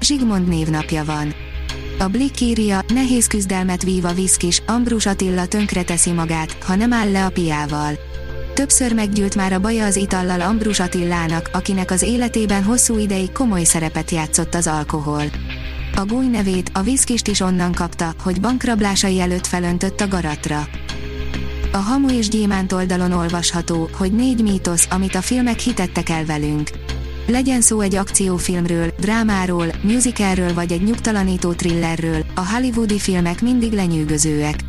Zsigmond névnapja van. A Blick írja, nehéz küzdelmet vív a viszkis, Ambrus Attila tönkreteszi magát, ha nem áll le a piával. Többször meggyűlt már a baja az itallal Ambrus Attilának, akinek az életében hosszú ideig komoly szerepet játszott az alkohol. A gúj nevét, a viszkist is onnan kapta, hogy bankrablásai előtt felöntött a garatra. A Hamu és Gyémánt oldalon olvasható, hogy négy mítosz, amit a filmek hitettek el velünk. Legyen szó egy akciófilmről, drámáról, musicalről vagy egy nyugtalanító thrillerről, a hollywoodi filmek mindig lenyűgözőek.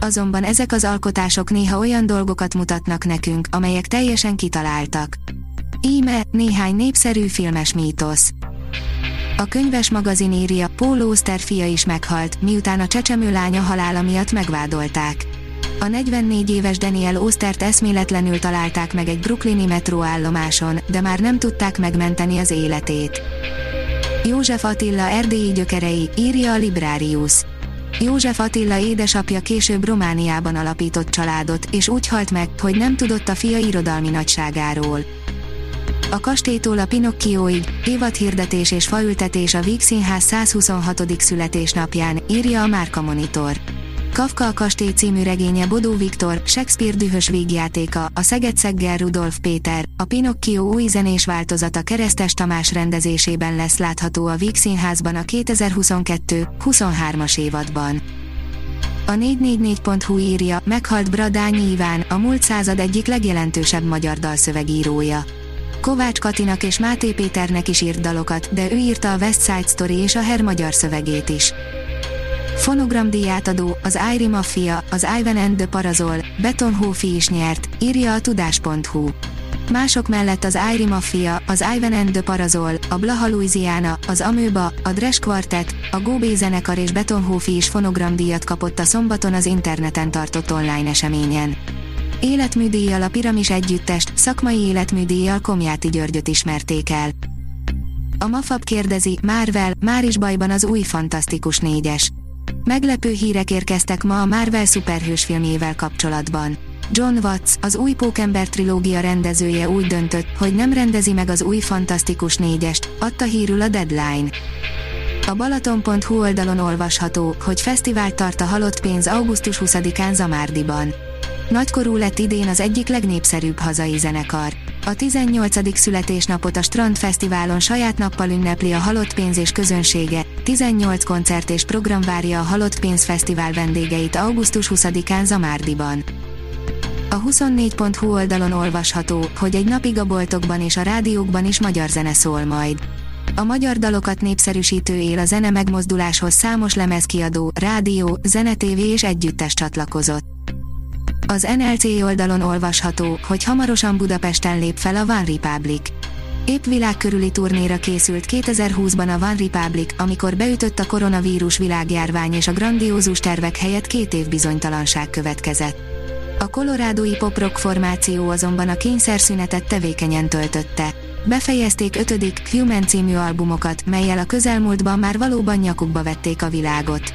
Azonban ezek az alkotások néha olyan dolgokat mutatnak nekünk, amelyek teljesen kitaláltak. Íme, néhány népszerű filmes mítosz. A könyves magazin írja, Paul Oster fia is meghalt, miután a csecsemő lánya halála miatt megvádolták. A 44 éves Daniel Ostert eszméletlenül találták meg egy brooklyni metróállomáson, de már nem tudták megmenteni az életét. József Attila erdélyi gyökerei, írja a Librarius. József Attila édesapja később Romániában alapított családot, és úgy halt meg, hogy nem tudott a fia irodalmi nagyságáról. A kastélytól a Pinocchioig, évadhirdetés és faültetés a Víg Színház 126. születésnapján, írja a Márka Monitor. Kafka a kastély című regénye Bodó Viktor, Shakespeare dühös végjátéka, a Szeged Szeggel Rudolf Péter, a Pinocchio új zenés változata Keresztes Tamás rendezésében lesz látható a Víg Színházban a 2022-23-as évadban. A 444.hu írja, meghalt Bradányi Iván, a múlt század egyik legjelentősebb magyar dalszövegírója. Kovács Katinak és Máté Péternek is írt dalokat, de ő írta a West Side Story és a Her magyar szövegét is. Fonogramdíját adó, az Airi Mafia, az Ivan and the Parazol, Beton Hófi is nyert, írja a tudás.hu. Mások mellett az Airi Mafia, az Ivan and the Parazol, a Blaha Louisiana, az Amöba, a Dresch Quartet, a Góbé zenekar és Beton Hófi is fonogramdíjat kapott a szombaton az interneten tartott online eseményen. Életműdíjjal a Piramis Együttest, szakmai életműdíjjal Komjáti Györgyöt ismerték el. A Mafab kérdezi, Marvel, már is bajban az új Fantasztikus négyes. Meglepő hírek érkeztek ma a Marvel szuperhős filmjével kapcsolatban. John Watts, az új Pókember trilógia rendezője úgy döntött, hogy nem rendezi meg az új Fantasztikus négyest, adta hírül a Deadline. A Balaton.hu oldalon olvasható, hogy fesztivált tart a halott pénz augusztus 20-án Zamárdiban. Nagykorú lett idén az egyik legnépszerűbb hazai zenekar. A 18. születésnapot a Strand Fesztiválon saját nappal ünnepli a Halott Pénz és közönsége, 18 koncert és program várja a Halott Pénz Fesztivál vendégeit augusztus 20-án Zamárdiban. A 24.hu oldalon olvasható, hogy egy napig a boltokban és a rádiókban is magyar zene szól majd. A magyar dalokat népszerűsítő él a zene megmozduláshoz számos lemezkiadó, rádió, zenetévé és együttes csatlakozott. Az NLC oldalon olvasható, hogy hamarosan Budapesten lép fel a One Republic. Épp világkörüli turnéra készült 2020-ban a One Republic, amikor beütött a koronavírus világjárvány és a grandiózus tervek helyett két év bizonytalanság következett. A kolorádói pop-rock formáció azonban a kényszerszünetet tevékenyen töltötte. Befejezték ötödik Human című albumokat, melyel a közelmúltban már valóban nyakukba vették a világot.